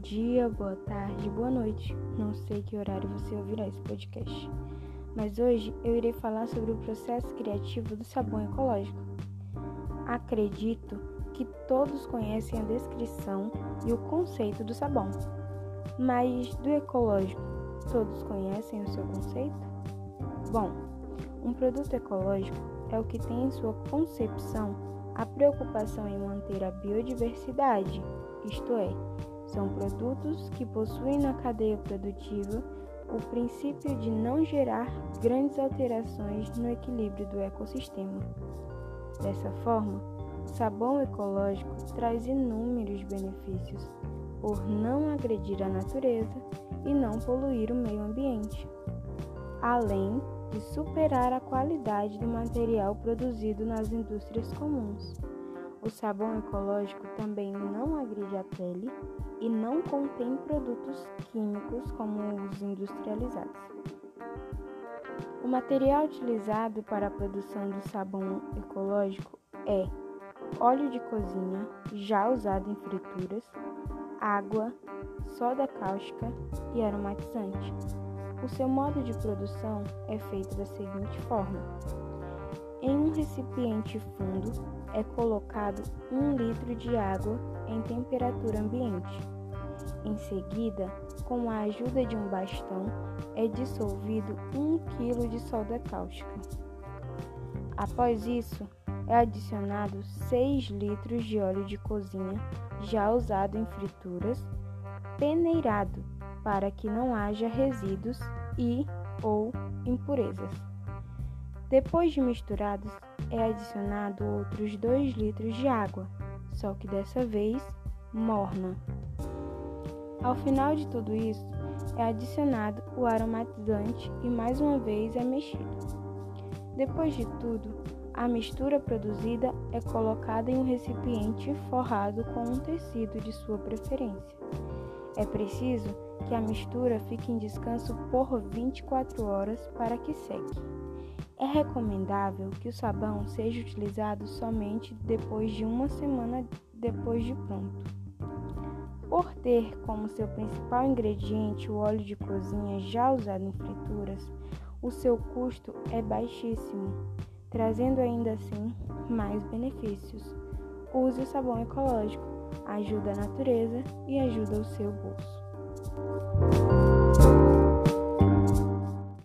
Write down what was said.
dia, boa tarde, boa noite. Não sei que horário você ouvirá esse podcast, mas hoje eu irei falar sobre o processo criativo do sabão ecológico. Acredito que todos conhecem a descrição e o conceito do sabão, mas do ecológico, todos conhecem o seu conceito? Bom, um produto ecológico é o que tem em sua concepção a preocupação em manter a biodiversidade, isto é, são produtos que possuem na cadeia produtiva o princípio de não gerar grandes alterações no equilíbrio do ecossistema. Dessa forma, sabão ecológico traz inúmeros benefícios por não agredir a natureza e não poluir o meio ambiente, além de superar a qualidade do material produzido nas indústrias comuns. O sabão ecológico também não agride a pele e não contém produtos químicos como os industrializados. O material utilizado para a produção do sabão ecológico é óleo de cozinha, já usado em frituras, água, soda cáustica e aromatizante. O seu modo de produção é feito da seguinte forma: em um recipiente fundo é colocado um litro de água em temperatura ambiente. Em seguida, com a ajuda de um bastão, é dissolvido um quilo de soda cáustica. Após isso, é adicionado 6 litros de óleo de cozinha já usado em frituras, peneirado para que não haja resíduos e ou impurezas. Depois de misturados, é adicionado outros 2 litros de água, só que dessa vez morna. Ao final de tudo isso, é adicionado o aromatizante e mais uma vez é mexido. Depois de tudo, a mistura produzida é colocada em um recipiente forrado com um tecido de sua preferência. É preciso que a mistura fique em descanso por 24 horas para que seque. É recomendável que o sabão seja utilizado somente depois de uma semana depois de pronto. Por ter como seu principal ingrediente o óleo de cozinha já usado em frituras, o seu custo é baixíssimo, trazendo ainda assim mais benefícios. Use o sabão ecológico, ajuda a natureza e ajuda o seu bolso.